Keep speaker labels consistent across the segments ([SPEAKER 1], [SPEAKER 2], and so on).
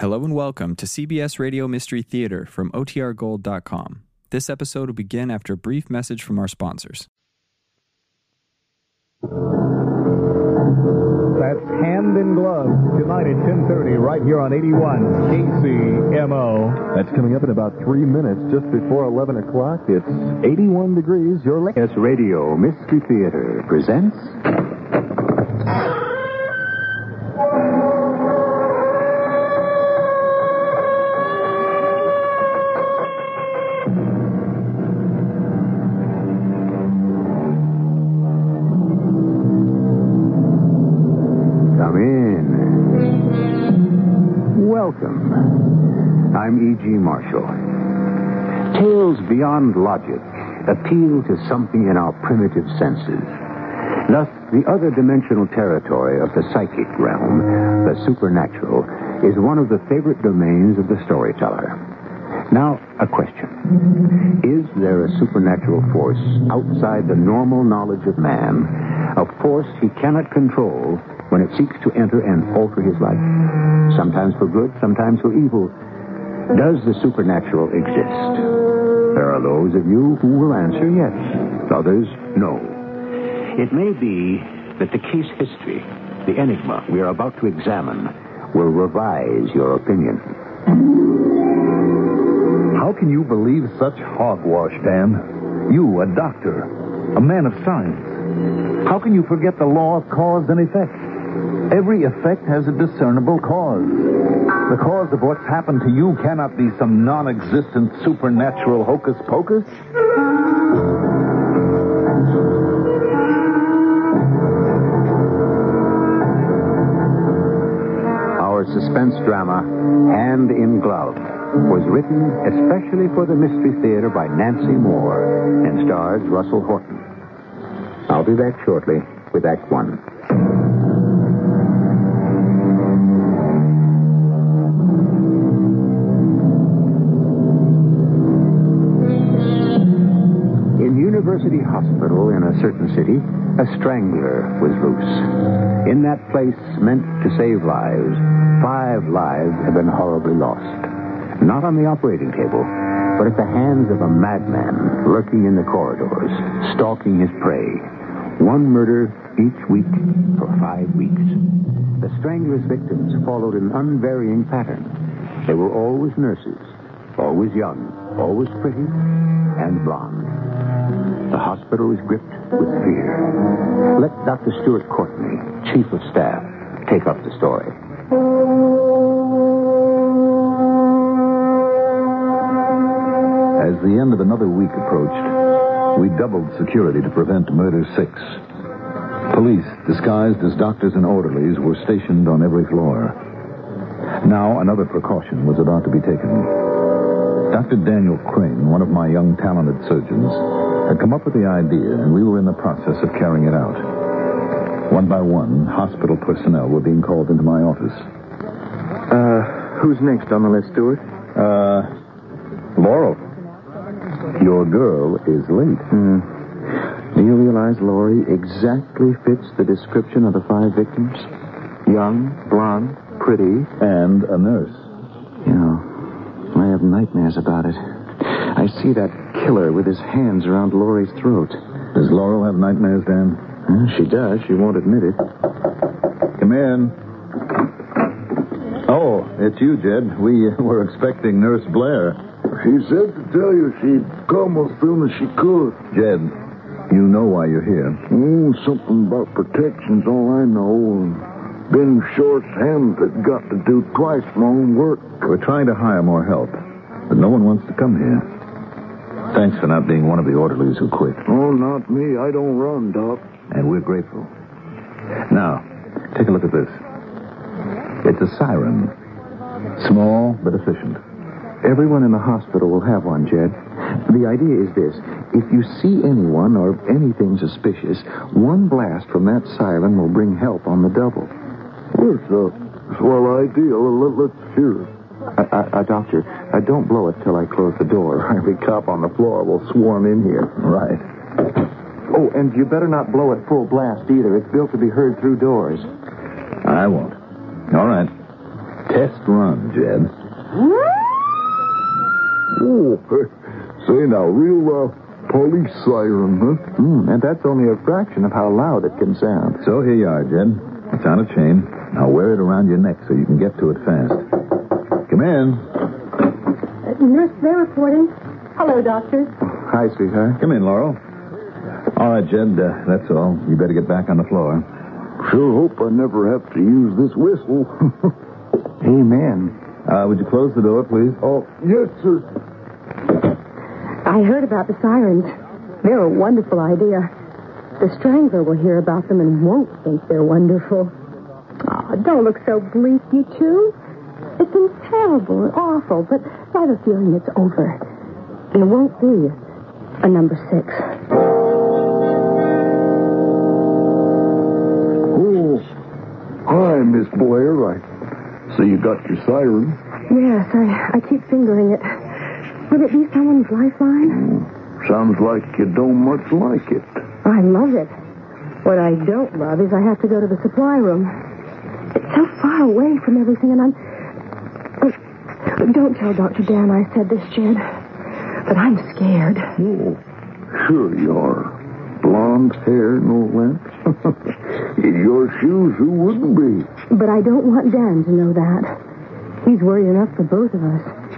[SPEAKER 1] Hello and welcome to CBS Radio Mystery Theater from OTRGold.com. This episode will begin after a brief message from our sponsors.
[SPEAKER 2] That's Hand in Glove tonight at 10:30 right here on 81 KCMO.
[SPEAKER 3] That's coming up in about three minutes, just before 11 o'clock. It's 81 degrees. Your latest
[SPEAKER 4] Radio Mystery Theater presents. I'm Marshall. Tales beyond logic appeal to something in our primitive senses. Thus, the other dimensional territory of the psychic realm, the supernatural, is one of the favorite domains of the storyteller. Now, a question. Is there a supernatural force outside the normal knowledge of man, a force he cannot control when it seeks to enter and alter his life? Sometimes for good, sometimes for evil. Does the supernatural exist? There are those of you who will answer yes, others no. It may be that the case history, the enigma we are about to examine, will revise your opinion.
[SPEAKER 3] How can you believe such hogwash, Dan? You, a doctor, a man of science. How can you forget the law of cause and effect? Every effect has a discernible cause. The cause of what's happened to you cannot be some non existent supernatural hocus pocus.
[SPEAKER 4] Our suspense drama, Hand in Glove, was written especially for the Mystery Theater by Nancy Moore and stars Russell Horton. I'll be back shortly with Act One. Hospital in a certain city, a strangler was loose. In that place meant to save lives, five lives have been horribly lost. Not on the operating table, but at the hands of a madman lurking in the corridors, stalking his prey. One murder each week for five weeks. The strangler's victims followed an unvarying pattern. They were always nurses, always young, always pretty, and blonde. The hospital is gripped with fear. Let Dr. Stuart Courtney, Chief of Staff, take up the story.
[SPEAKER 3] As the end of another week approached, we doubled security to prevent murder six. Police, disguised as doctors and orderlies, were stationed on every floor. Now, another precaution was about to be taken. Dr. Daniel Crane, one of my young talented surgeons, had come up with the idea, and we were in the process of carrying it out. One by one, hospital personnel were being called into my office.
[SPEAKER 5] Uh, who's next on the list, Stuart?
[SPEAKER 3] Uh, Laurel. Your girl is late.
[SPEAKER 5] Hmm. Do you realize Laurie exactly fits the description of the five victims? Young, blonde, pretty.
[SPEAKER 3] And a nurse.
[SPEAKER 5] Yeah. I have nightmares about it. I see that killer with his hands around Laurie's throat.
[SPEAKER 3] Does Laurel have nightmares, Dan?
[SPEAKER 5] Huh, she does. She won't admit it.
[SPEAKER 3] Come in. Oh, it's you, Jed. We uh, were expecting Nurse Blair.
[SPEAKER 6] She said to tell you she'd come as soon as she could.
[SPEAKER 3] Jed, you know why you're here.
[SPEAKER 6] Oh, something about protection's all I know. And Ben Short's hand had got to do twice my own work.
[SPEAKER 3] We're trying to hire more help, but no one wants to come here. Thanks for not being one of the orderlies who quit.
[SPEAKER 6] Oh, not me. I don't run, Doc.
[SPEAKER 3] And we're grateful. Now, take a look at this. It's a siren. Small but efficient.
[SPEAKER 5] Everyone in the hospital will have one, Jed. The idea is this. If you see anyone or anything suspicious, one blast from that siren will bring help on the double.
[SPEAKER 6] Uh, well, it's a swell idea. Let, let's hear it.
[SPEAKER 5] Uh, uh, uh, doctor, uh, don't blow it till I close the door. Every cop on the floor will swarm in here.
[SPEAKER 3] Right.
[SPEAKER 5] Oh, and you better not blow it full blast either. It's built to be heard through doors.
[SPEAKER 3] I won't. All right. test run, Jed.
[SPEAKER 6] Oh, say now, real uh, police siren, huh?
[SPEAKER 5] Hmm, and that's only a fraction of how loud it can sound.
[SPEAKER 3] So here you are, Jed. It's on a chain. Now wear it around your neck so you can get to it fast. Come in.
[SPEAKER 7] Nurse, they're reporting. Hello, doctor.
[SPEAKER 5] Hi, sweetheart.
[SPEAKER 3] Come in, Laurel. All right, Jed, uh, that's all. You better get back on the floor.
[SPEAKER 6] Sure hope I never have to use this whistle.
[SPEAKER 5] Amen.
[SPEAKER 3] Uh, would you close the door, please?
[SPEAKER 6] oh, yes, sir.
[SPEAKER 7] I heard about the sirens. They're a wonderful idea. The strangler will hear about them and won't think they're wonderful. Oh, don't look so bleak, you two. It terrible and awful, but I have a feeling it's over. There won't be a number six.
[SPEAKER 6] Oh, hi, Miss Blair. I see you got your siren.
[SPEAKER 7] Yes, I, I keep fingering it. Would it be someone's lifeline? Mm.
[SPEAKER 6] Sounds like you don't much like it.
[SPEAKER 7] I love it. What I don't love is I have to go to the supply room. It's so far away from everything, and I'm. Oh, don't tell Dr. Dan I said this, Jed. But I'm scared.
[SPEAKER 6] Oh, sure you are. Blonde hair, no that. In your shoes, who wouldn't be?
[SPEAKER 7] But I don't want Dan to know that. He's worried enough for both of us.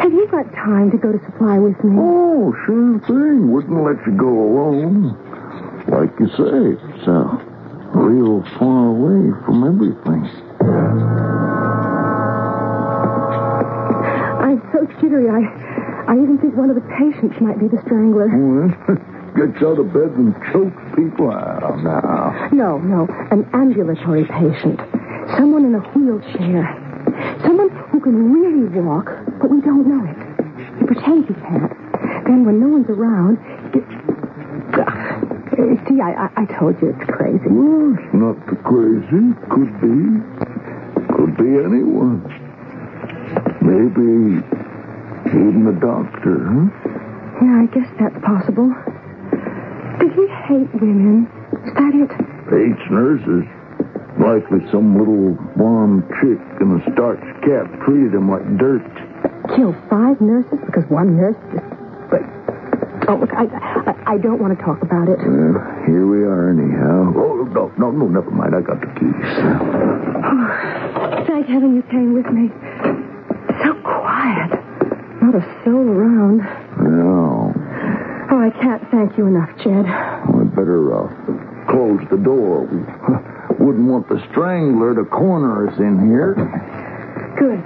[SPEAKER 7] Have you got time to go to supply with me?
[SPEAKER 6] Oh, sure thing. Wouldn't let you go alone. Like you say, it's uh, real far away from everything.
[SPEAKER 7] So jittery. I, I even think one of the patients might be the strangler.
[SPEAKER 6] Gets out of bed and chokes people. Oh, no.
[SPEAKER 7] No, no, an ambulatory patient. Someone in a wheelchair. Someone who can really walk, but we don't know it. He pretends he can't. Then when no one's around, he... Ah, see, I, I, I told you it's crazy.
[SPEAKER 6] Well, it's not the crazy. Could be. Could be anyone. Maybe even the doctor, huh?
[SPEAKER 7] Yeah, I guess that's possible. Does he hate women? Is that it?
[SPEAKER 6] Hates nurses. Likely some little blonde chick in a starched cap treated him like dirt.
[SPEAKER 7] Killed five nurses because one nurse just... But... Oh, look, I, I, I don't want to talk about it.
[SPEAKER 6] Well, here we are anyhow. Oh, no, no, no, never mind. I got the keys.
[SPEAKER 7] Thank heaven you came with me. Not a soul around.
[SPEAKER 6] No.
[SPEAKER 7] Oh, I can't thank you enough, Jed.
[SPEAKER 6] I'd better uh, close the door. We wouldn't want the strangler to corner us in here.
[SPEAKER 7] Good.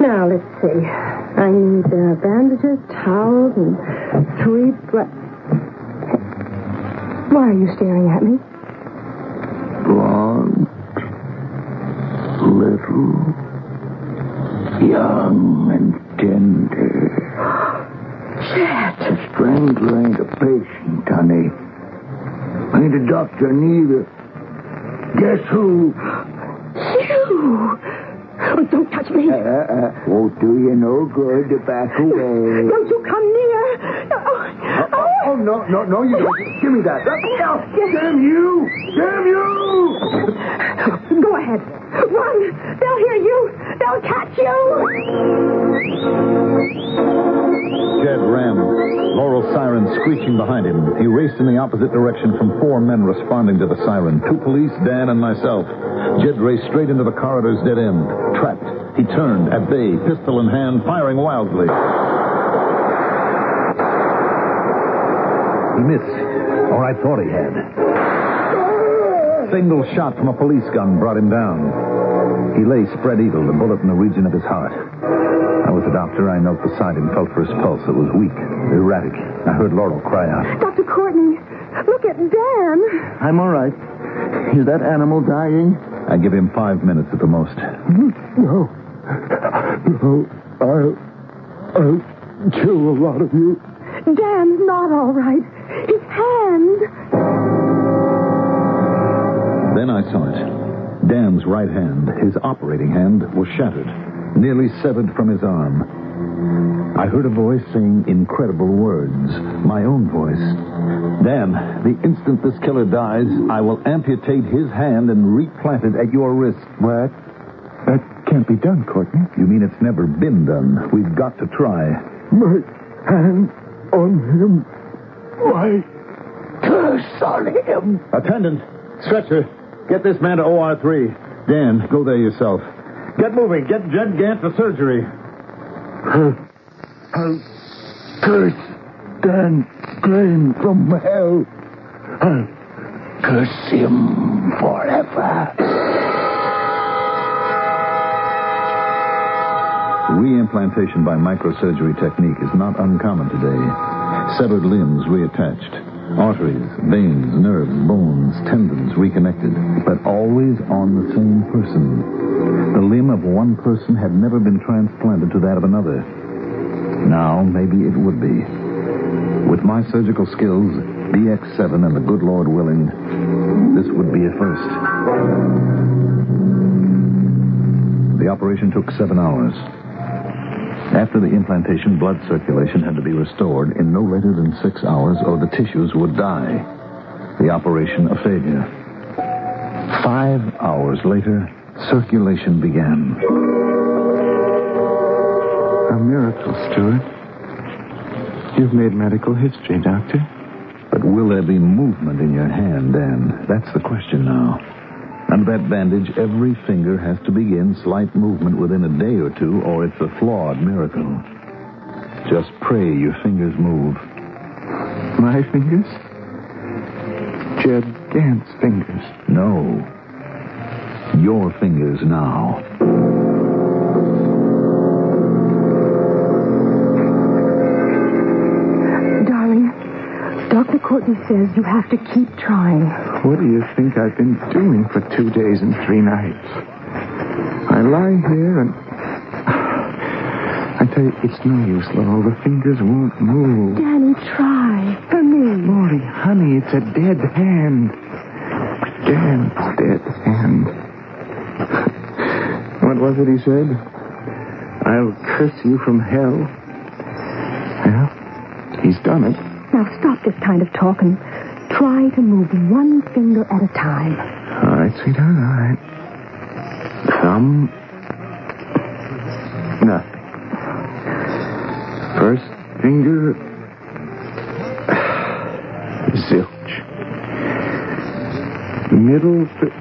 [SPEAKER 7] Now, let's see. I need uh, bandages, towels, and three Why are you staring at me?
[SPEAKER 6] Blonde, little, young, and tender. The strangler ain't a patient, honey. Ain't a doctor neither. Guess who?
[SPEAKER 7] You! Oh, don't touch me.
[SPEAKER 6] Uh, uh, won't do you no good to back away.
[SPEAKER 7] Don't you come near. Oh, oh.
[SPEAKER 6] Oh, no, no, no, you don't. Give me that. Damn you! Damn you!
[SPEAKER 7] Go ahead. Run. They'll hear you. They'll catch you.
[SPEAKER 3] Jed ran, Laurel's siren screeching behind him. He raced in the opposite direction from four men responding to the siren two police, Dan, and myself. Jed raced straight into the corridor's dead end. Trapped. He turned, at bay, pistol in hand, firing wildly. He missed, or I thought he had. Single shot from a police gun brought him down. He lay spread eagle, the bullet in the region of his heart. I was the doctor. I knelt beside him, felt for his pulse. It was weak, erratic. I heard Laurel cry out.
[SPEAKER 7] Dr. Courtney, look at Dan.
[SPEAKER 5] I'm all right. Is that animal dying?
[SPEAKER 3] I give him five minutes at the most.
[SPEAKER 6] No. No. I'll. I'll kill a lot of you.
[SPEAKER 7] Dan's not all right. His hand.
[SPEAKER 3] Then I saw it. Dan's right hand, his operating hand, was shattered, nearly severed from his arm. I heard a voice saying incredible words, my own voice. Dan, the instant this killer dies, I will amputate his hand and replant it at your wrist.
[SPEAKER 5] What? That can't be done, Courtney.
[SPEAKER 3] You mean it's never been done? We've got to try.
[SPEAKER 6] My hand on him. My curse on him.
[SPEAKER 3] Attendant, stretcher, get this man to OR3. Dan, go there yourself. Get moving. Get Jed Gant to surgery.
[SPEAKER 6] I'll curse Dan Crane from hell. I'll curse him forever.
[SPEAKER 3] Reimplantation by microsurgery technique is not uncommon today. Severed limbs reattached. Arteries, veins, nerves, bones, tendons reconnected. But always on the same person. The limb of one person had never been transplanted to that of another. Now, maybe it would be. With my surgical skills, BX7, and the good Lord willing, this would be a first. The operation took seven hours. After the implantation, blood circulation had to be restored in no later than six hours, or the tissues would die. The operation a failure. Five hours later, circulation began.
[SPEAKER 5] A miracle, Stuart. You've made medical history, Doctor.
[SPEAKER 3] But will there be movement in your hand, Dan? That's the question now. Under that bandage, every finger has to begin slight movement within a day or two, or it's a flawed miracle. Just pray your fingers move.
[SPEAKER 5] My fingers? Jed Gant's fingers.
[SPEAKER 3] No. Your fingers now.
[SPEAKER 7] Courtney says you have to keep trying.
[SPEAKER 5] What do you think I've been doing for two days and three nights? I lie here and. I tell you, it's no use, Laurel. The fingers won't move.
[SPEAKER 7] Danny, try. For me.
[SPEAKER 5] Laurie, honey, it's a dead hand. Dan's dead hand. what was it he said? I'll curse you from hell. Well, he's done it.
[SPEAKER 7] Now stop this kind of talk and try to move one finger at a time.
[SPEAKER 5] All right, sweetheart, all right. Thumb. Nothing. First finger. Zilch. Middle. Fi-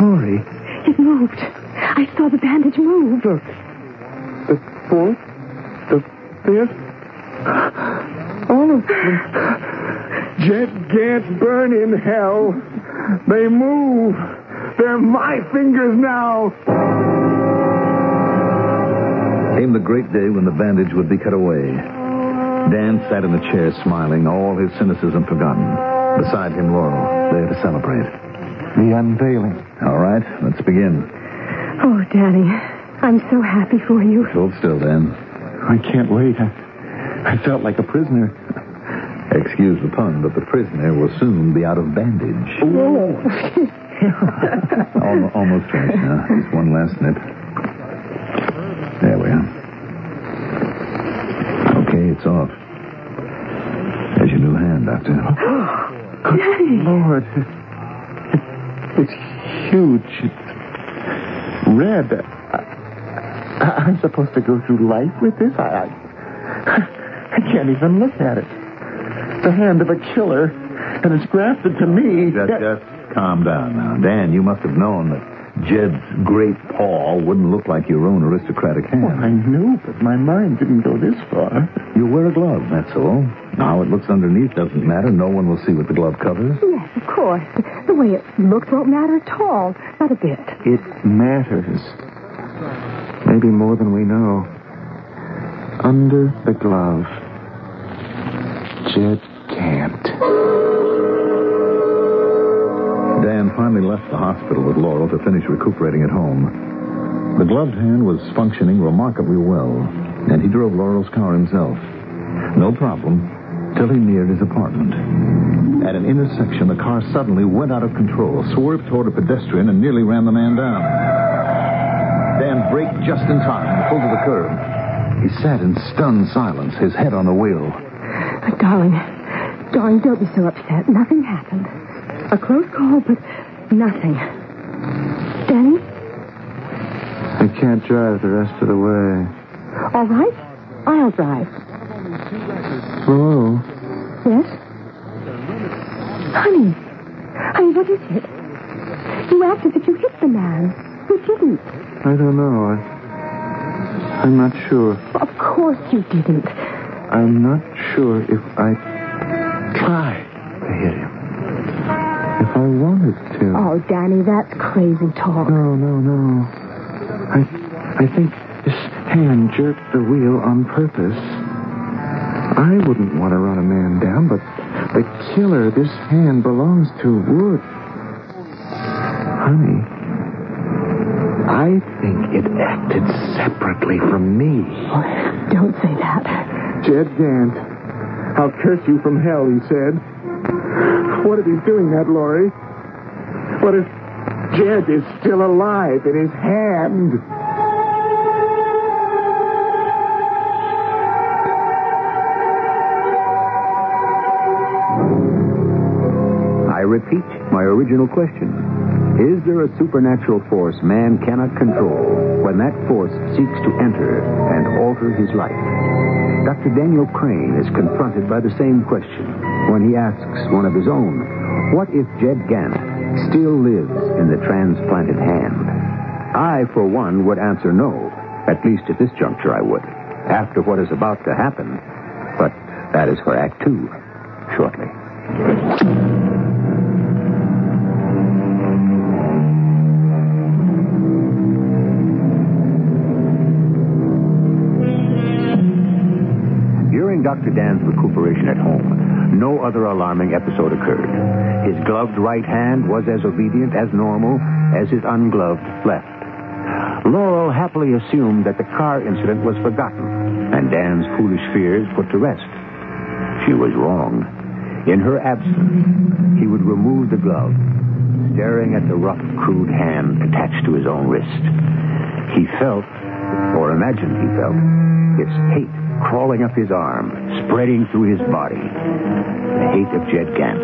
[SPEAKER 5] Laurie,
[SPEAKER 7] It moved. I saw the bandage move.
[SPEAKER 5] look. The fourth. The fifth. All of them. Jed Gant burn in hell. They move. They're my fingers now.
[SPEAKER 3] Came the great day when the bandage would be cut away. Dan sat in the chair smiling, all his cynicism forgotten. Beside him, Laurel, there to celebrate.
[SPEAKER 5] The unveiling.
[SPEAKER 3] All right, let's begin.
[SPEAKER 7] Oh, Danny, I'm so happy for you.
[SPEAKER 3] Hold still, Dan.
[SPEAKER 5] I can't wait. I, I felt like a prisoner.
[SPEAKER 3] Excuse the pun, but the prisoner will soon be out of bandage. Oh. Almo- almost finished now. Just one last snip. There we are. Okay, it's off. There's your new hand, Doctor.
[SPEAKER 5] Good lord, it's huge. It's red. I, I'm supposed to go through life with this? I, I, I can't even look at it. The hand of a killer, and it's grafted to me.
[SPEAKER 3] Just,
[SPEAKER 5] That-
[SPEAKER 3] just calm down now. Dan, you must have known that Jed's great paw wouldn't look like your own aristocratic hand.
[SPEAKER 5] Well, I knew, but my mind didn't go this far.
[SPEAKER 3] You wear a glove, that's all. Now it looks underneath doesn't matter. No one will see what the glove covers.
[SPEAKER 7] Yes, of course. The way it looks won't matter at all. Not a bit.
[SPEAKER 5] It matters. Maybe more than we know. Under the glove, Jed can't.
[SPEAKER 3] Dan finally left the hospital with Laurel to finish recuperating at home. The gloved hand was functioning remarkably well, and he drove Laurel's car himself. No problem, till he neared his apartment. At an intersection, the car suddenly went out of control, swerved toward a pedestrian, and nearly ran the man down. Dan braked just in time and pulled to the curb. He sat in stunned silence, his head on the wheel.
[SPEAKER 7] But, darling, darling, don't be so upset. Nothing happened. A close call, but nothing. Danny?
[SPEAKER 5] I can't drive the rest of the way.
[SPEAKER 7] All right. I'll drive.
[SPEAKER 5] Hello?
[SPEAKER 7] Yes? Honey. Honey, what is it? You acted that you hit the man. You didn't.
[SPEAKER 5] I don't know. I, I'm not sure.
[SPEAKER 7] Of course you didn't.
[SPEAKER 5] I'm not sure if I tried to hit him. If I wanted to.
[SPEAKER 7] Oh, Danny, that's crazy talk.
[SPEAKER 5] No, no, no. I, I think this hand jerked the wheel on purpose. I wouldn't want to run a man down, but the killer this hand belongs to would. Honey, I think it acted separately from me.
[SPEAKER 7] Oh, don't say that.
[SPEAKER 5] Jed Gant. I'll curse you from hell, he said. What if he's doing that, Laurie? What if Jed is still alive in his hand?
[SPEAKER 4] I repeat my original question. Is there a supernatural force man cannot control when that force seeks to enter and alter his life? Dr. Daniel Crane is confronted by the same question when he asks one of his own, what if Jed Gant still lives in the transplanted hand? I, for one, would answer no. At least at this juncture I would. After what is about to happen. But that is for Act Two, shortly. Dr. Dan's recuperation at home, no other alarming episode occurred. His gloved right hand was as obedient as normal as his ungloved left. Laurel happily assumed that the car incident was forgotten and Dan's foolish fears put to rest. She was wrong. In her absence, he would remove the glove, staring at the rough, crude hand attached to his own wrist. He felt, or imagined he felt, its hate crawling up his arm, spreading through his body. The hate of Jed Gant.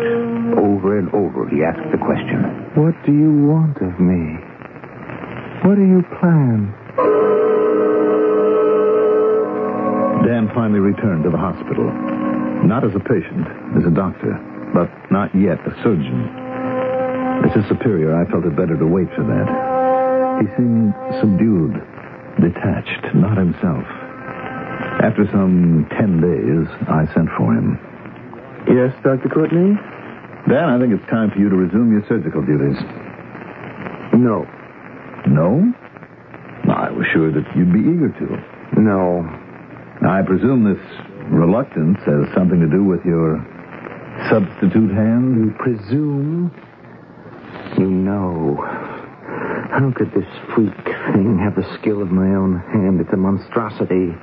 [SPEAKER 4] Over and over, he asked the question.
[SPEAKER 5] What do you want of me? What do you plan?
[SPEAKER 3] Dan finally returned to the hospital. Not as a patient, as a doctor, but not yet a surgeon. As his superior, I felt it better to wait for that. He seemed subdued, detached, not himself. After some ten days, I sent for him.
[SPEAKER 5] Yes, Dr. Courtney?
[SPEAKER 3] Dan, I think it's time for you to resume your surgical duties.
[SPEAKER 5] No.
[SPEAKER 3] No? I was sure that you'd be eager to.
[SPEAKER 5] No.
[SPEAKER 3] I presume this reluctance has something to do with your substitute hand?
[SPEAKER 5] You presume? You know. How could this freak thing have the skill of my own hand? It's a monstrosity.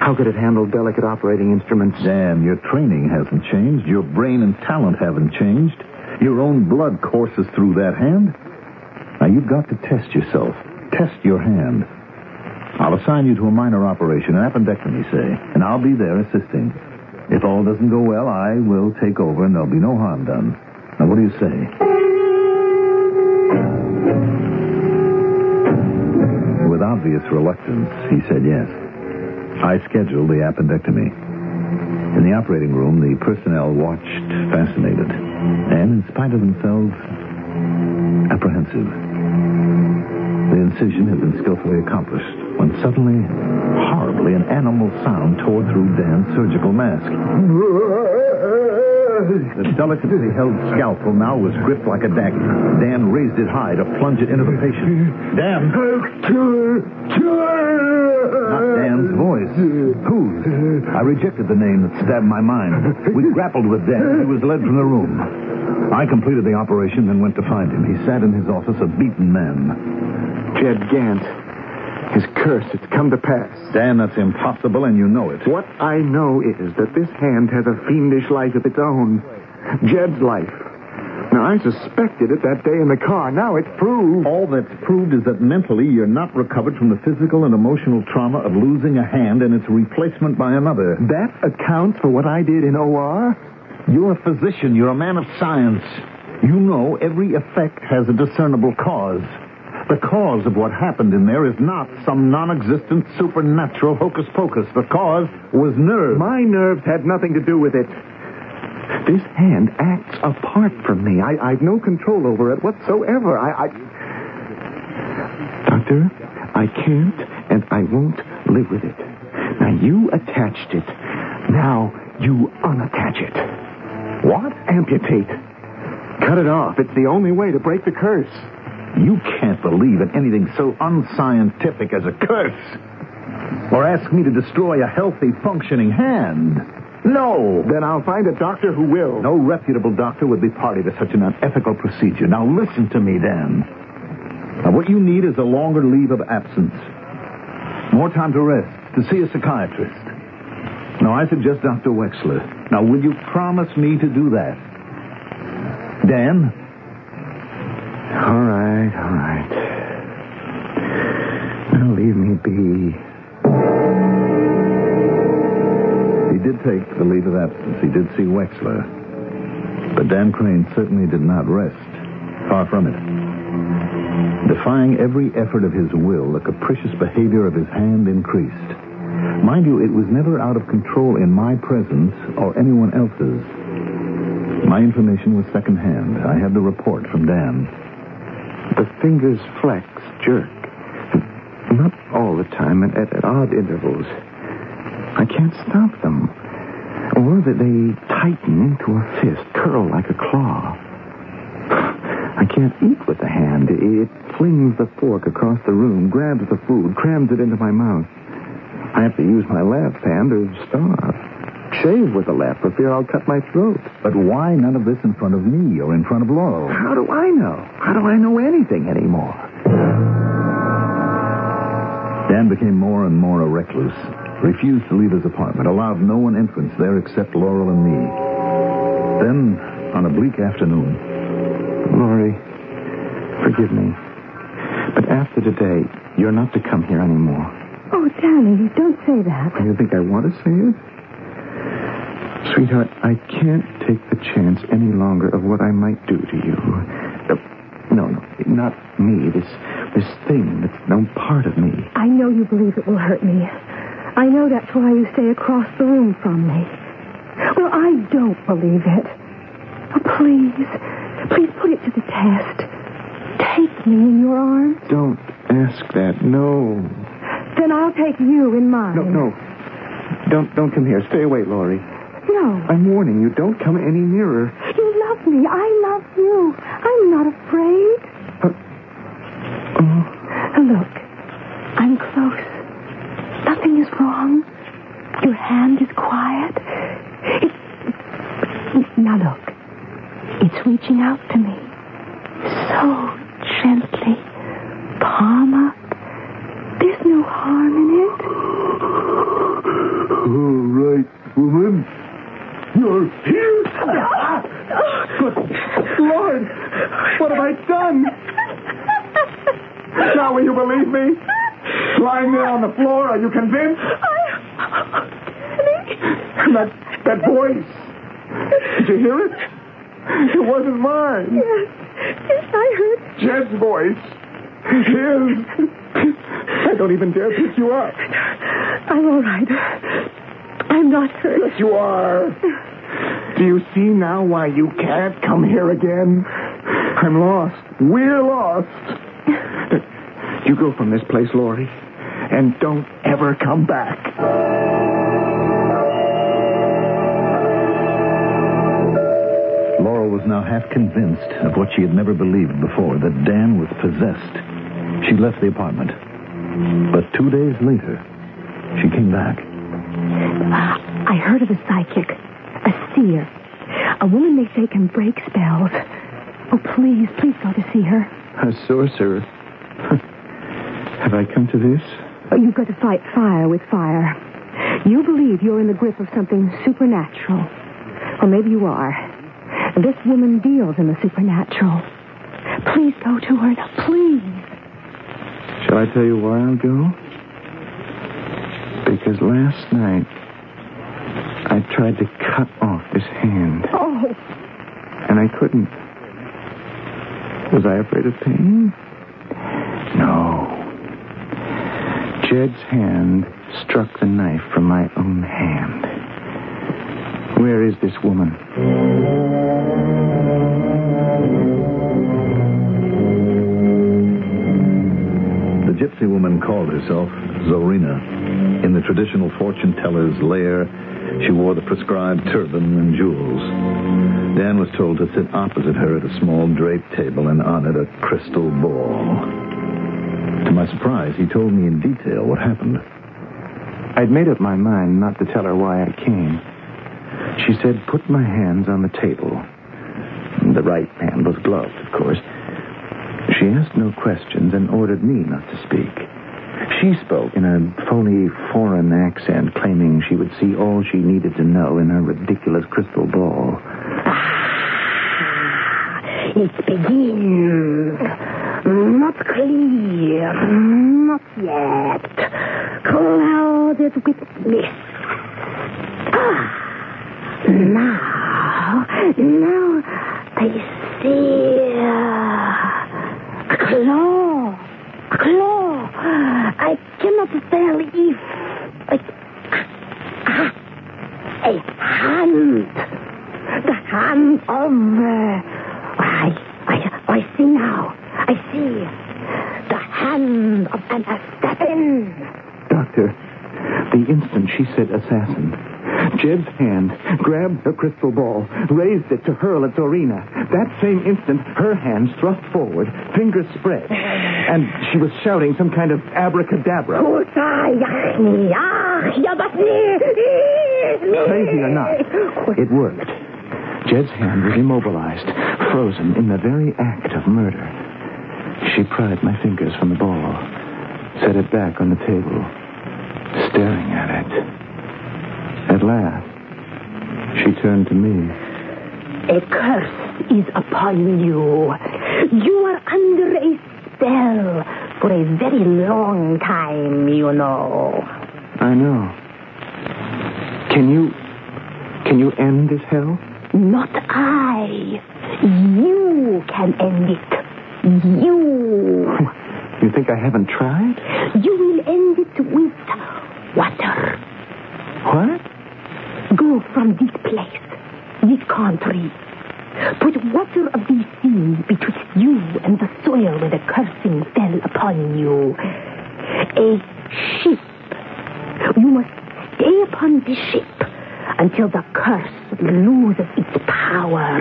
[SPEAKER 5] How could it handle delicate operating instruments?
[SPEAKER 3] Damn, your training hasn't changed. Your brain and talent haven't changed. Your own blood courses through that hand. Now, you've got to test yourself. Test your hand. I'll assign you to a minor operation, an appendectomy, say, and I'll be there assisting. If all doesn't go well, I will take over and there'll be no harm done. Now, what do you say? With obvious reluctance, he said yes. I scheduled the appendectomy. In the operating room, the personnel watched, fascinated, and, in spite of themselves, apprehensive. The incision had been skillfully accomplished when suddenly, horribly, an animal sound tore through Dan's surgical mask. The delicately held scalpel now was gripped like a dagger. Dan raised it high to plunge it into the patient. Dan! Not Dan's voice. Whose? I rejected the name that stabbed my mind. We grappled with Dan. He was led from the room. I completed the operation and went to find him. He sat in his office, a beaten man.
[SPEAKER 5] Jed Gant. His curse, it's come to pass.
[SPEAKER 3] Dan, that's impossible, and you know it.
[SPEAKER 5] What I know is that this hand has a fiendish life of its own. Jed's life. Now, I suspected it that day in the car. Now it's proved.
[SPEAKER 3] All that's proved is that mentally you're not recovered from the physical and emotional trauma of losing a hand and its replacement by another.
[SPEAKER 5] That accounts for what I did in OR?
[SPEAKER 3] You're a physician. You're a man of science. You know every effect has a discernible cause. The cause of what happened in there is not some non-existent supernatural hocus pocus. The cause was nerves.
[SPEAKER 5] My nerves had nothing to do with it. This hand acts apart from me. I, I've no control over it whatsoever. I, I. Doctor, I can't and I won't live with it. Now, you attached it. Now, you unattach it.
[SPEAKER 3] What?
[SPEAKER 5] Amputate. Cut it off. It's the only way to break the curse.
[SPEAKER 3] You can't believe in anything so unscientific as a curse. Or ask me to destroy a healthy, functioning hand. No.
[SPEAKER 5] Then I'll find a doctor who will.
[SPEAKER 3] No reputable doctor would be party to such an unethical procedure. Now listen to me, Dan. Now, what you need is a longer leave of absence. More time to rest, to see a psychiatrist. Now, I suggest Dr. Wexler. Now, will you promise me to do that? Dan?
[SPEAKER 5] All right, all right. Now leave me be.
[SPEAKER 3] He did take the leave of absence. He did see Wexler. But Dan Crane certainly did not rest. Far from it. Defying every effort of his will, the capricious behavior of his hand increased. Mind you, it was never out of control in my presence or anyone else's. My information was secondhand. I had the report from Dan.
[SPEAKER 5] The fingers flex, jerk. Not all the time, and at, at odd intervals. I can't stop them. Or that they tighten into a fist, curl like a claw. I can't eat with the hand. It flings the fork across the room, grabs the food, crams it into my mouth. I have to use my left hand or starve. Shave with the left for fear I'll cut my throat.
[SPEAKER 3] But why none of this in front of me or in front of Laurel?
[SPEAKER 5] How do I know? How do I know anything anymore?
[SPEAKER 3] Dan became more and more a recluse, refused to leave his apartment, allowed no one entrance there except Laurel and me. Then, on a bleak afternoon,
[SPEAKER 5] Laurie, forgive me. But after today, you're not to come here anymore.
[SPEAKER 7] Oh, Danny, don't say that.
[SPEAKER 5] You think I want to say it? Sweetheart, I can't take the chance any longer of what I might do to you. No, no, not me. This, this thing that's no part of me.
[SPEAKER 7] I know you believe it will hurt me. I know that's why you stay across the room from me. Well, I don't believe it. Oh, please, please put it to the test. Take me in your arms.
[SPEAKER 5] Don't ask that. No.
[SPEAKER 7] Then I'll take you in mine.
[SPEAKER 5] No, no. Don't, don't come here. Stay away, Laurie.
[SPEAKER 7] No.
[SPEAKER 5] I'm warning you. Don't come any nearer.
[SPEAKER 7] You love me. I love you. I'm not afraid.
[SPEAKER 5] Uh, oh,
[SPEAKER 7] Look, I'm close. Nothing is wrong. Your hand is quiet. It, now look, it's reaching out to me. So gently. Palm up. There's no harm in it.
[SPEAKER 6] All right, woman. You're here.
[SPEAKER 5] good Lord! What have I done? Now, will you believe me? Lying there on the floor, are you convinced? That, that voice. Did you hear it? It wasn't mine.
[SPEAKER 7] Yes, yes, I heard.
[SPEAKER 5] Jed's voice. His. I don't even dare pick you up.
[SPEAKER 7] I'm all right. I'm not hurt.
[SPEAKER 5] Yes, you are. Do you see now why you can't come here again? I'm lost. We're lost. You go from this place, Laurie, and don't ever come back.
[SPEAKER 3] Laurel was now half convinced of what she had never believed before, that Dan was possessed. She left the apartment. But two days later, she came back.
[SPEAKER 7] I heard of a psychic, a seer, a woman they say can break spells. Oh, please, please go to see her.
[SPEAKER 5] A sorcerer. Have I come to this?
[SPEAKER 7] Oh, you've got to fight fire with fire. You believe you're in the grip of something supernatural. Or maybe you are. This woman deals in the supernatural. Please go to her now, please.
[SPEAKER 5] Shall I tell you why I'll go? Because last night I tried to cut off this hand,
[SPEAKER 7] Oh,
[SPEAKER 5] and I couldn't. Was I afraid of pain? No. Jed's hand struck the knife from my own hand. Where is this woman?
[SPEAKER 3] The gypsy woman called herself Zorina. In the traditional fortune teller's lair, she wore the prescribed turban and jewels. Dan was told to sit opposite her at a small draped table and on it a crystal ball. My surprise, he told me in detail what happened.
[SPEAKER 5] I'd made up my mind not to tell her why I came. She said, put my hands on the table. The right hand was gloved, of course. She asked no questions and ordered me not to speak. She spoke in a phony foreign accent, claiming she would see all she needed to know in her ridiculous crystal ball.
[SPEAKER 8] It begins. Not clear. Not yet. Clouded with mist. Ah. Now, now I see a claw. A claw. I cannot tell if a, a hand. The hand of. I, see now. I see the hand of an assassin.
[SPEAKER 5] Doctor, the instant she said assassin, Jed's hand grabbed her crystal ball, raised it to hurl at Zorina. That same instant, her hands thrust forward, fingers spread, and she was shouting some kind of abracadabra. Crazy or not, it worked. Jed's hand was immobilized, frozen in the very act of murder. She pried my fingers from the ball, set it back on the table, staring at it. At last, she turned to me.
[SPEAKER 8] A curse is upon you. You are under a spell for a very long time, you know.
[SPEAKER 5] I know. Can you. Can you end this hell?
[SPEAKER 8] Not I. You can end it. You.
[SPEAKER 5] You think I haven't tried?
[SPEAKER 8] You will end it with water.
[SPEAKER 5] What?
[SPEAKER 8] Go from this place, this country. Put water of the sea betwixt you and the soil where the cursing fell upon you. A ship. You must stay upon this ship until the curse loses its power.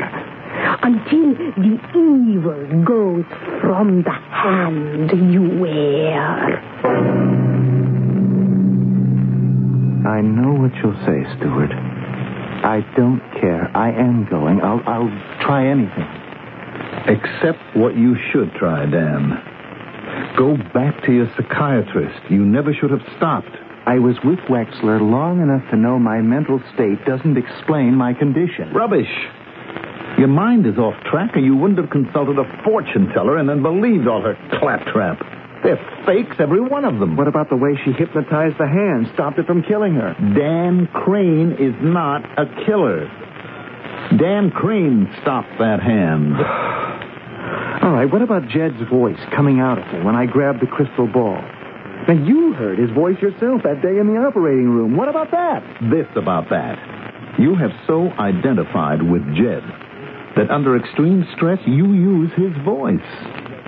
[SPEAKER 8] Until the evil goes from the hand you wear.
[SPEAKER 5] I know what you'll say, Stuart. I don't care. I am going. I'll, I'll try anything.
[SPEAKER 3] Except what you should try, Dan. Go back to your psychiatrist. You never should have stopped.
[SPEAKER 5] I was with Wexler long enough to know my mental state doesn't explain my condition.
[SPEAKER 3] Rubbish. Your mind is off track, or you wouldn't have consulted a fortune teller and then believed all her claptrap. They're fakes, every one of them.
[SPEAKER 5] What about the way she hypnotized the hand, stopped it from killing her?
[SPEAKER 3] Dan Crane is not a killer. Dan Crane stopped that hand.
[SPEAKER 5] All right, what about Jed's voice coming out of me when I grabbed the crystal ball? Now, you heard his voice yourself that day in the operating room. What about that?
[SPEAKER 3] This about that. You have so identified with Jed that under extreme stress, you use his voice.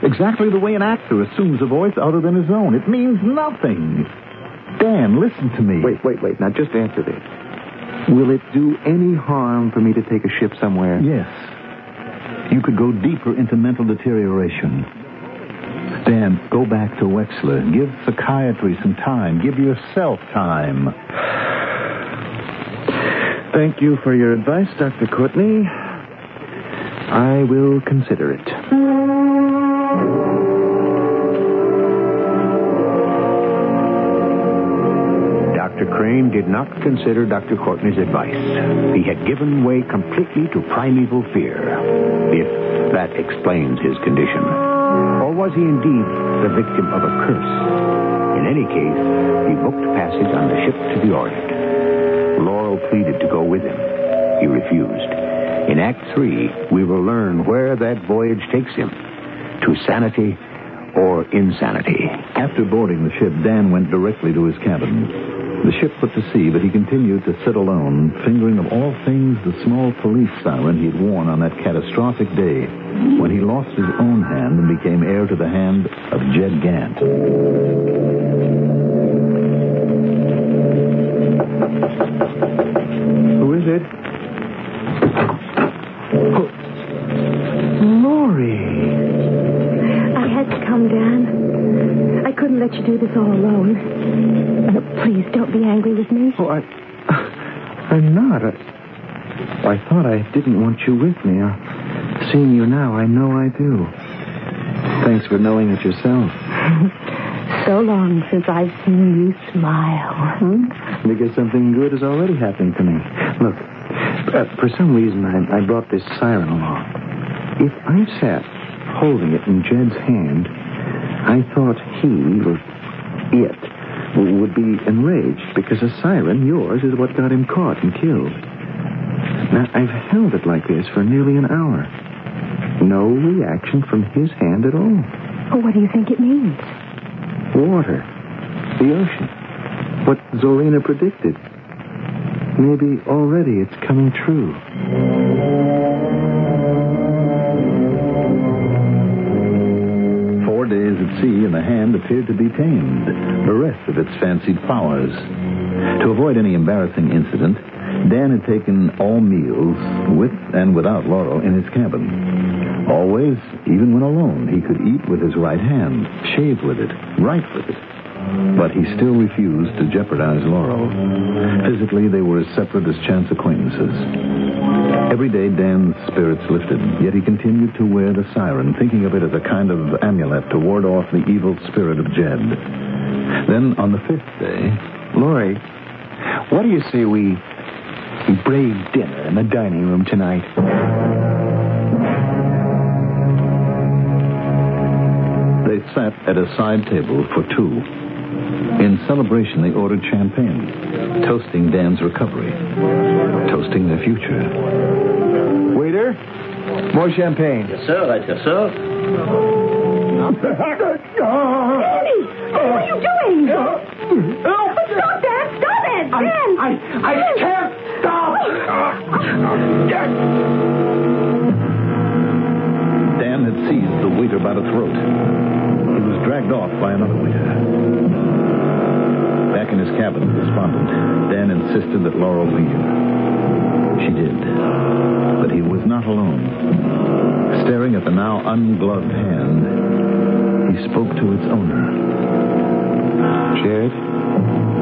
[SPEAKER 3] Exactly the way an actor assumes a voice other than his own. It means nothing. Dan, listen to me.
[SPEAKER 5] Wait, wait, wait. Now, just answer this. Will it do any harm for me to take a ship somewhere?
[SPEAKER 3] Yes. You could go deeper into mental deterioration. Dan, go back to Wexler. Give psychiatry some time. Give yourself time.
[SPEAKER 5] Thank you for your advice, Dr. Courtney. I will consider it.
[SPEAKER 4] Dr. Crane did not consider Dr. Courtney's advice. He had given way completely to primeval fear, if that explains his condition. Or was he indeed the victim of a curse? In any case, he booked passage on the ship to the Orient. Laurel pleaded to go with him. He refused. In Act Three, we will learn where that voyage takes him to sanity or insanity.
[SPEAKER 3] After boarding the ship, Dan went directly to his cabin. The ship put to sea, but he continued to sit alone, fingering of all things the small police siren he'd worn on that catastrophic day when he lost his own hand and became heir to the hand of Jed Gant.
[SPEAKER 5] Who is it? Oh. Laurie.
[SPEAKER 7] I had to come, Dan. I couldn't let you do this all alone. Uh, please, don't be angry with me.
[SPEAKER 5] Oh, I. I'm not. I, I thought I didn't want you with me. Uh, seeing you now, I know I do. Thanks for knowing it yourself.
[SPEAKER 7] so long since I've seen you smile.
[SPEAKER 5] Hmm? Because something good has already happened to me. Look, uh, for some reason, I, I brought this siren along. If I sat holding it in Jed's hand, I thought he, or it, would be enraged because a siren, yours, is what got him caught and killed. Now, I've held it like this for nearly an hour. No reaction from his hand at all.
[SPEAKER 7] Oh, what do you think it means?
[SPEAKER 5] Water. The ocean. What Zorina predicted. Maybe already it's coming true.
[SPEAKER 3] Four days at sea, and the hand appeared to be tamed, bereft of its fancied powers. To avoid any embarrassing incident, Dan had taken all meals, with and without Laurel, in his cabin. Always, even when alone, he could eat with his right hand, shave with it, write with it. But he still refused to jeopardize Laurel. Physically, they were as separate as chance acquaintances. Every day, Dan's spirits lifted, yet he continued to wear the siren, thinking of it as a kind of amulet to ward off the evil spirit of Jed. Then, on the fifth day,
[SPEAKER 5] Laurie, what do you say we brave dinner in the dining room tonight?
[SPEAKER 3] They sat at a side table for two. In celebration, they ordered champagne, toasting Dan's recovery, toasting their future.
[SPEAKER 5] Waiter, more champagne.
[SPEAKER 9] Yes, sir. Right here, sir.
[SPEAKER 7] Danny! What are you doing? Oh, Stop that! Stop it! Dan!
[SPEAKER 5] I, I can't stop.
[SPEAKER 3] Dan had seized the waiter by the throat. He was dragged off by another waiter. Back in his cabin, despondent, Dan insisted that Laurel leave. She did. But he was not alone. Staring at the now ungloved hand, he spoke to its owner.
[SPEAKER 5] Jed?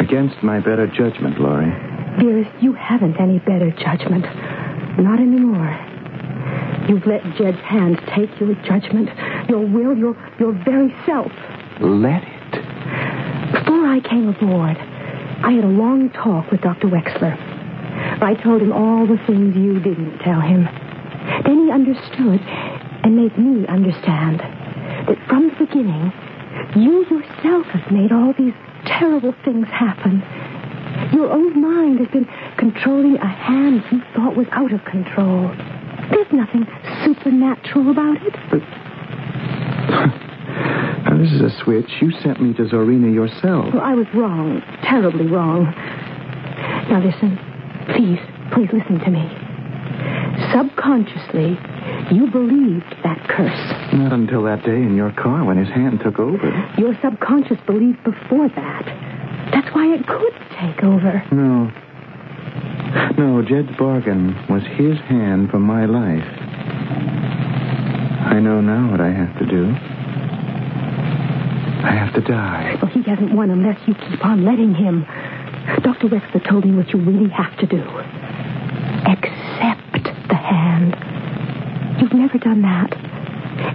[SPEAKER 5] Against my better judgment, Laurie.
[SPEAKER 7] Dearest, you haven't any better judgment. Not anymore. You've let Jed's hand take your judgment, your will, your, your very self.
[SPEAKER 5] Let it.
[SPEAKER 7] Before I came aboard, I had a long talk with Dr. Wexler. I told him all the things you didn't tell him. Then he understood and made me understand that from the beginning, you yourself have made all these terrible things happen. Your own mind has been controlling a hand you thought was out of control. There's nothing supernatural about it.
[SPEAKER 5] Now, this is a switch. You sent me to Zorina yourself.
[SPEAKER 7] Well, I was wrong, terribly wrong. Now listen, please, please listen to me. Subconsciously, you believed that curse.
[SPEAKER 5] Not until that day in your car when his hand took over.
[SPEAKER 7] Your subconscious believed before that. That's why it could take over.
[SPEAKER 5] No. No, Jed's bargain was his hand for my life. I know now what I have to do. I have to die.
[SPEAKER 7] Well, he doesn't want unless you keep on letting him. Dr. Wexler told me what you really have to do. Hand. You've never done that.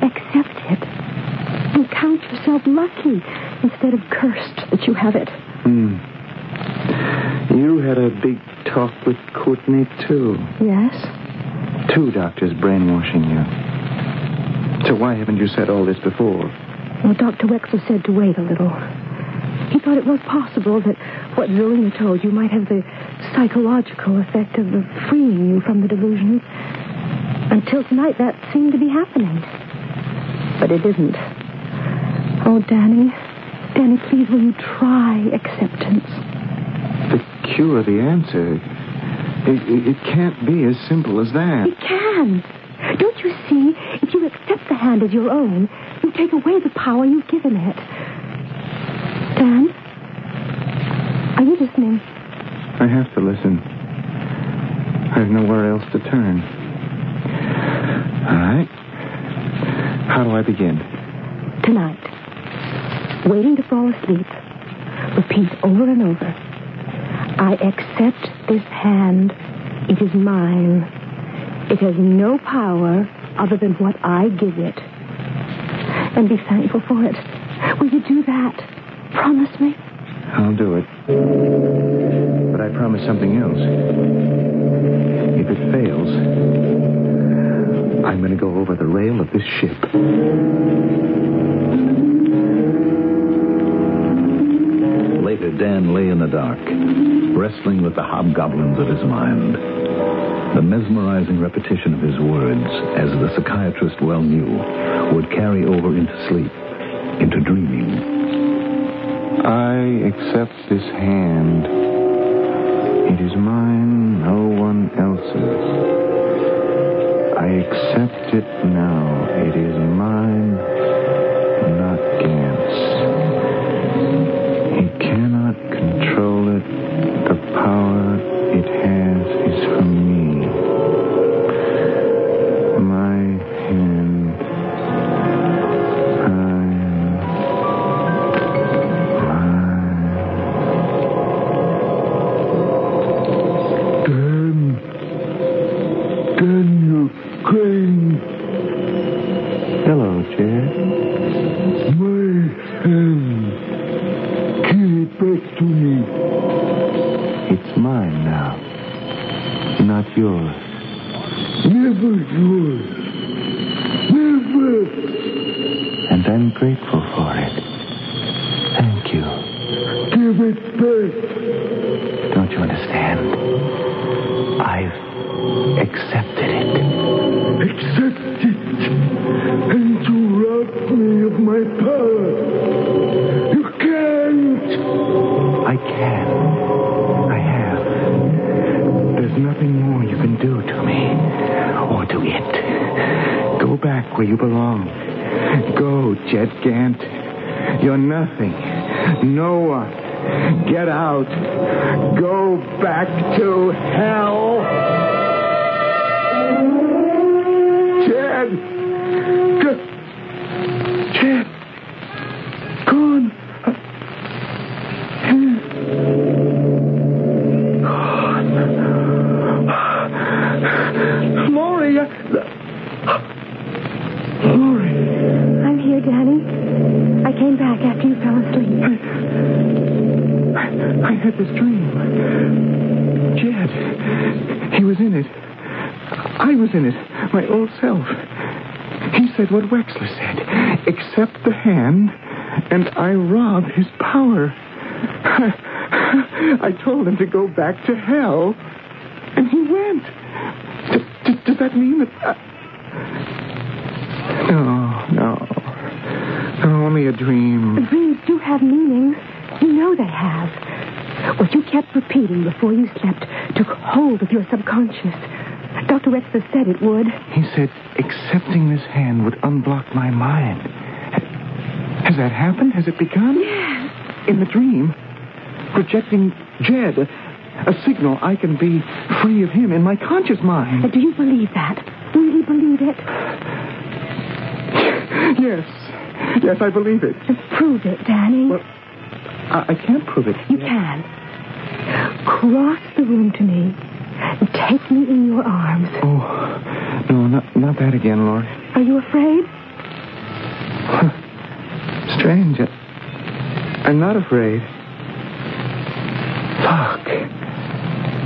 [SPEAKER 7] Accept it. And count yourself lucky instead of cursed that you have it.
[SPEAKER 5] Hmm. You had a big talk with Courtney, too.
[SPEAKER 7] Yes?
[SPEAKER 5] Two doctors brainwashing you. So why haven't you said all this before?
[SPEAKER 7] Well, Dr. Wexler said to wait a little. He thought it was possible that what Zorina told you might have the psychological effect of freeing you from the delusion. Until tonight, that seemed to be happening. But it isn't. Oh, Danny. Danny, please, will you try acceptance?
[SPEAKER 5] The cure, the answer. It, it, it can't be as simple as that.
[SPEAKER 7] It can. Don't you see? If you accept the hand as your own, you take away the power you've given it. Dan? Are you listening?
[SPEAKER 5] I have to listen. I've nowhere else to turn. All right. How do I begin?
[SPEAKER 7] Tonight, waiting to fall asleep, repeat over and over I accept this hand. It is mine. It has no power other than what I give it. And be thankful for it. Will you do that? Promise me?
[SPEAKER 5] I'll do it. But I promise something else. If it fails, I'm going to go over the rail of this ship.
[SPEAKER 3] Later, Dan lay in the dark, wrestling with the hobgoblins of his mind. The mesmerizing repetition of his words, as the psychiatrist well knew, would carry over into sleep, into dreaming.
[SPEAKER 5] I accept this hand. It is mine, no one else's. I accept it now. It is mine, not Gant's. He cannot control it. Jed Gant. You're nothing. No one. Get out. Go back to hell. Jed! Go- Jed! Gone. Laurie! Laurie!
[SPEAKER 7] I'm here, Danny. I came back after you fell asleep.
[SPEAKER 5] I had this dream. Jed. He was in it. I was in it. My old self. He said what Wexler said. Accept the hand, and I rob his power. I, told him to go back to hell, and he went. D- d- does that mean that... I... No, no. Only a dream.
[SPEAKER 7] Dreams do have meanings. You know they have. What you kept repeating before you slept took hold of your subconscious. Dr. Wexler said it would.
[SPEAKER 5] He said accepting this hand would unblock my mind. Has that happened? Has it begun?
[SPEAKER 7] Yes.
[SPEAKER 5] In the dream, projecting Jed, a, a signal I can be free of him in my conscious mind.
[SPEAKER 7] do you believe that? Do you really believe it?
[SPEAKER 5] Yes. Yes, I believe it.
[SPEAKER 7] Prove it, Danny.
[SPEAKER 5] Well, I, I can't prove it.
[SPEAKER 7] You can. Cross the room to me. and Take me in your arms.
[SPEAKER 5] Oh, no, not, not that again, Laurie.
[SPEAKER 7] Are you afraid?
[SPEAKER 5] Strange. I, I'm not afraid. Look,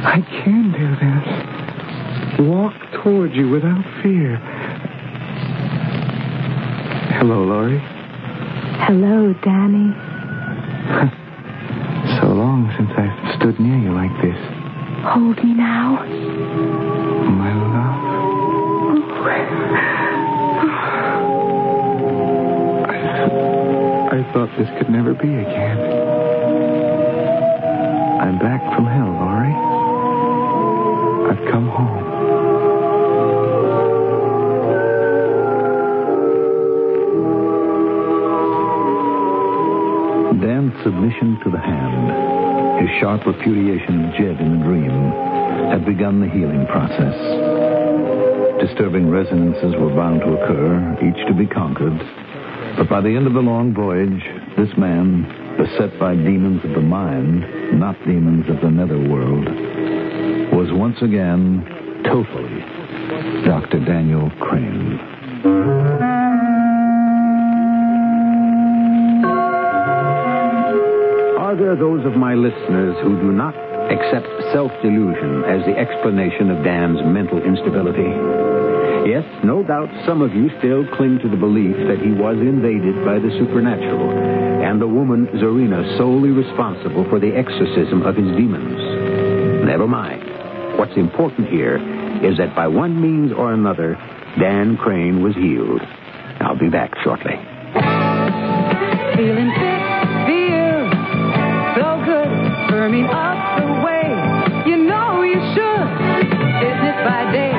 [SPEAKER 5] I can do this. Walk toward you without fear. Hello, Laurie.
[SPEAKER 7] Hello, Danny.
[SPEAKER 5] So long since I've stood near you like this.
[SPEAKER 7] Hold me now.
[SPEAKER 5] My love. I, I thought this could never be again. I'm back from hell, Laurie. I've come home.
[SPEAKER 3] Submission to the hand, his sharp repudiation of Jed in the dream, had begun the healing process. Disturbing resonances were bound to occur, each to be conquered. But by the end of the long voyage, this man, beset by demons of the mind, not demons of the netherworld, was once again totally Dr. Daniel Crane.
[SPEAKER 4] Are there those of my listeners who do not accept self delusion as the explanation of Dan's mental instability? Yes, no doubt some of you still cling to the belief that he was invaded by the supernatural, and the woman Zorina solely responsible for the exorcism of his demons. Never mind. What's important here is that by one means or another, Dan Crane was healed. I'll be back shortly.
[SPEAKER 9] Feeling firming up the you know you should. Fitness by day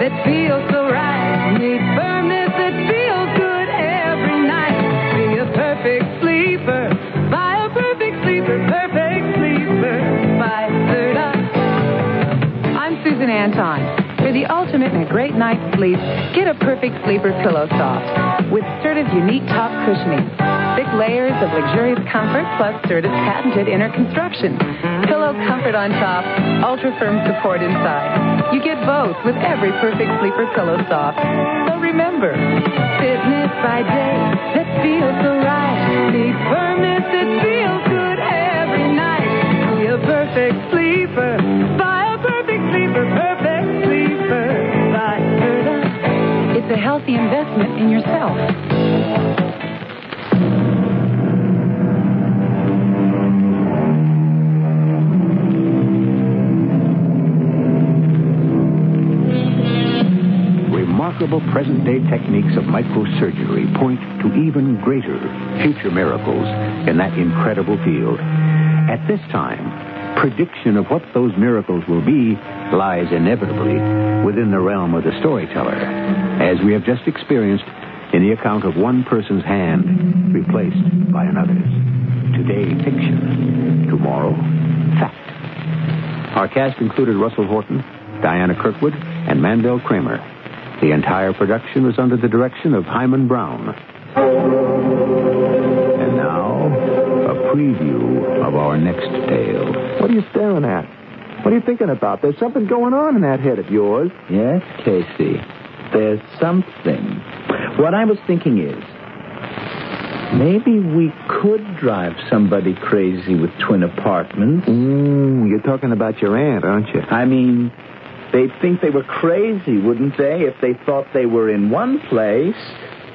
[SPEAKER 9] that feels so right. Need firmness that feels good every night. Be a perfect sleeper, by a perfect sleeper, perfect sleeper by third eye. I'm Susan Anton. For the ultimate in a great night's sleep, get a perfect sleeper pillow soft with Serta's unique top cushioning. Layers of luxurious comfort plus Serta's patented inner construction. Pillow comfort on top, ultra firm support inside. You get both with every perfect sleeper pillow soft. So remember, fitness by day that feels so right. Need firmness that feels good every night. Be a perfect sleeper. Buy a perfect sleeper, perfect sleeper. Serta. It's a healthy investment in yourself.
[SPEAKER 4] Remarkable present day techniques of microsurgery point to even greater future miracles in that incredible field. At this time, prediction of what those miracles will be lies inevitably within the realm of the storyteller, as we have just experienced in the account of one person's hand replaced by another's. Today, fiction. Tomorrow, fact. Our cast included Russell Horton, Diana Kirkwood, and Mandel Kramer. The entire production was under the direction of Himan Brown. And now, a preview of our next tale.
[SPEAKER 5] What are you staring at? What are you thinking about? There's something going on in that head of yours.
[SPEAKER 10] Yes, Casey. There's something. What I was thinking is, maybe we could drive somebody crazy with twin apartments.
[SPEAKER 5] Mm, you're talking about your aunt, aren't you?
[SPEAKER 10] I mean, they'd think they were crazy, wouldn't they, if they thought they were in one place,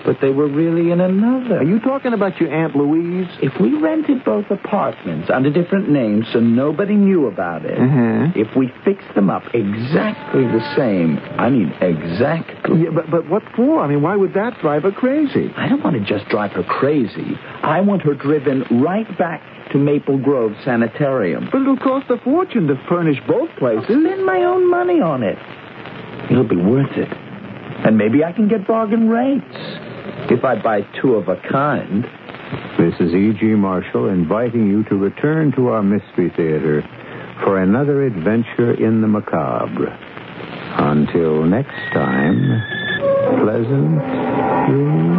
[SPEAKER 10] but they were really in another.
[SPEAKER 5] Are you talking about your Aunt Louise?
[SPEAKER 10] If we rented both apartments under different names so nobody knew about it,
[SPEAKER 5] Uh-huh.
[SPEAKER 10] if we fixed them up exactly the same, I mean exactly.
[SPEAKER 5] Yeah, but, but what for? I mean, why would that drive her crazy?
[SPEAKER 10] I don't want to just drive her crazy. I want her driven right back to Maple Grove Sanitarium.
[SPEAKER 5] But it'll cost a fortune to furnish both places.
[SPEAKER 10] I'll Spend my own money on it. It'll be worth it. And maybe I can get bargain rates if I buy two of a kind.
[SPEAKER 4] This is E.G. Marshall inviting you to return to our Mystery Theater for another adventure in the macabre. Until next time, pleasant dreams.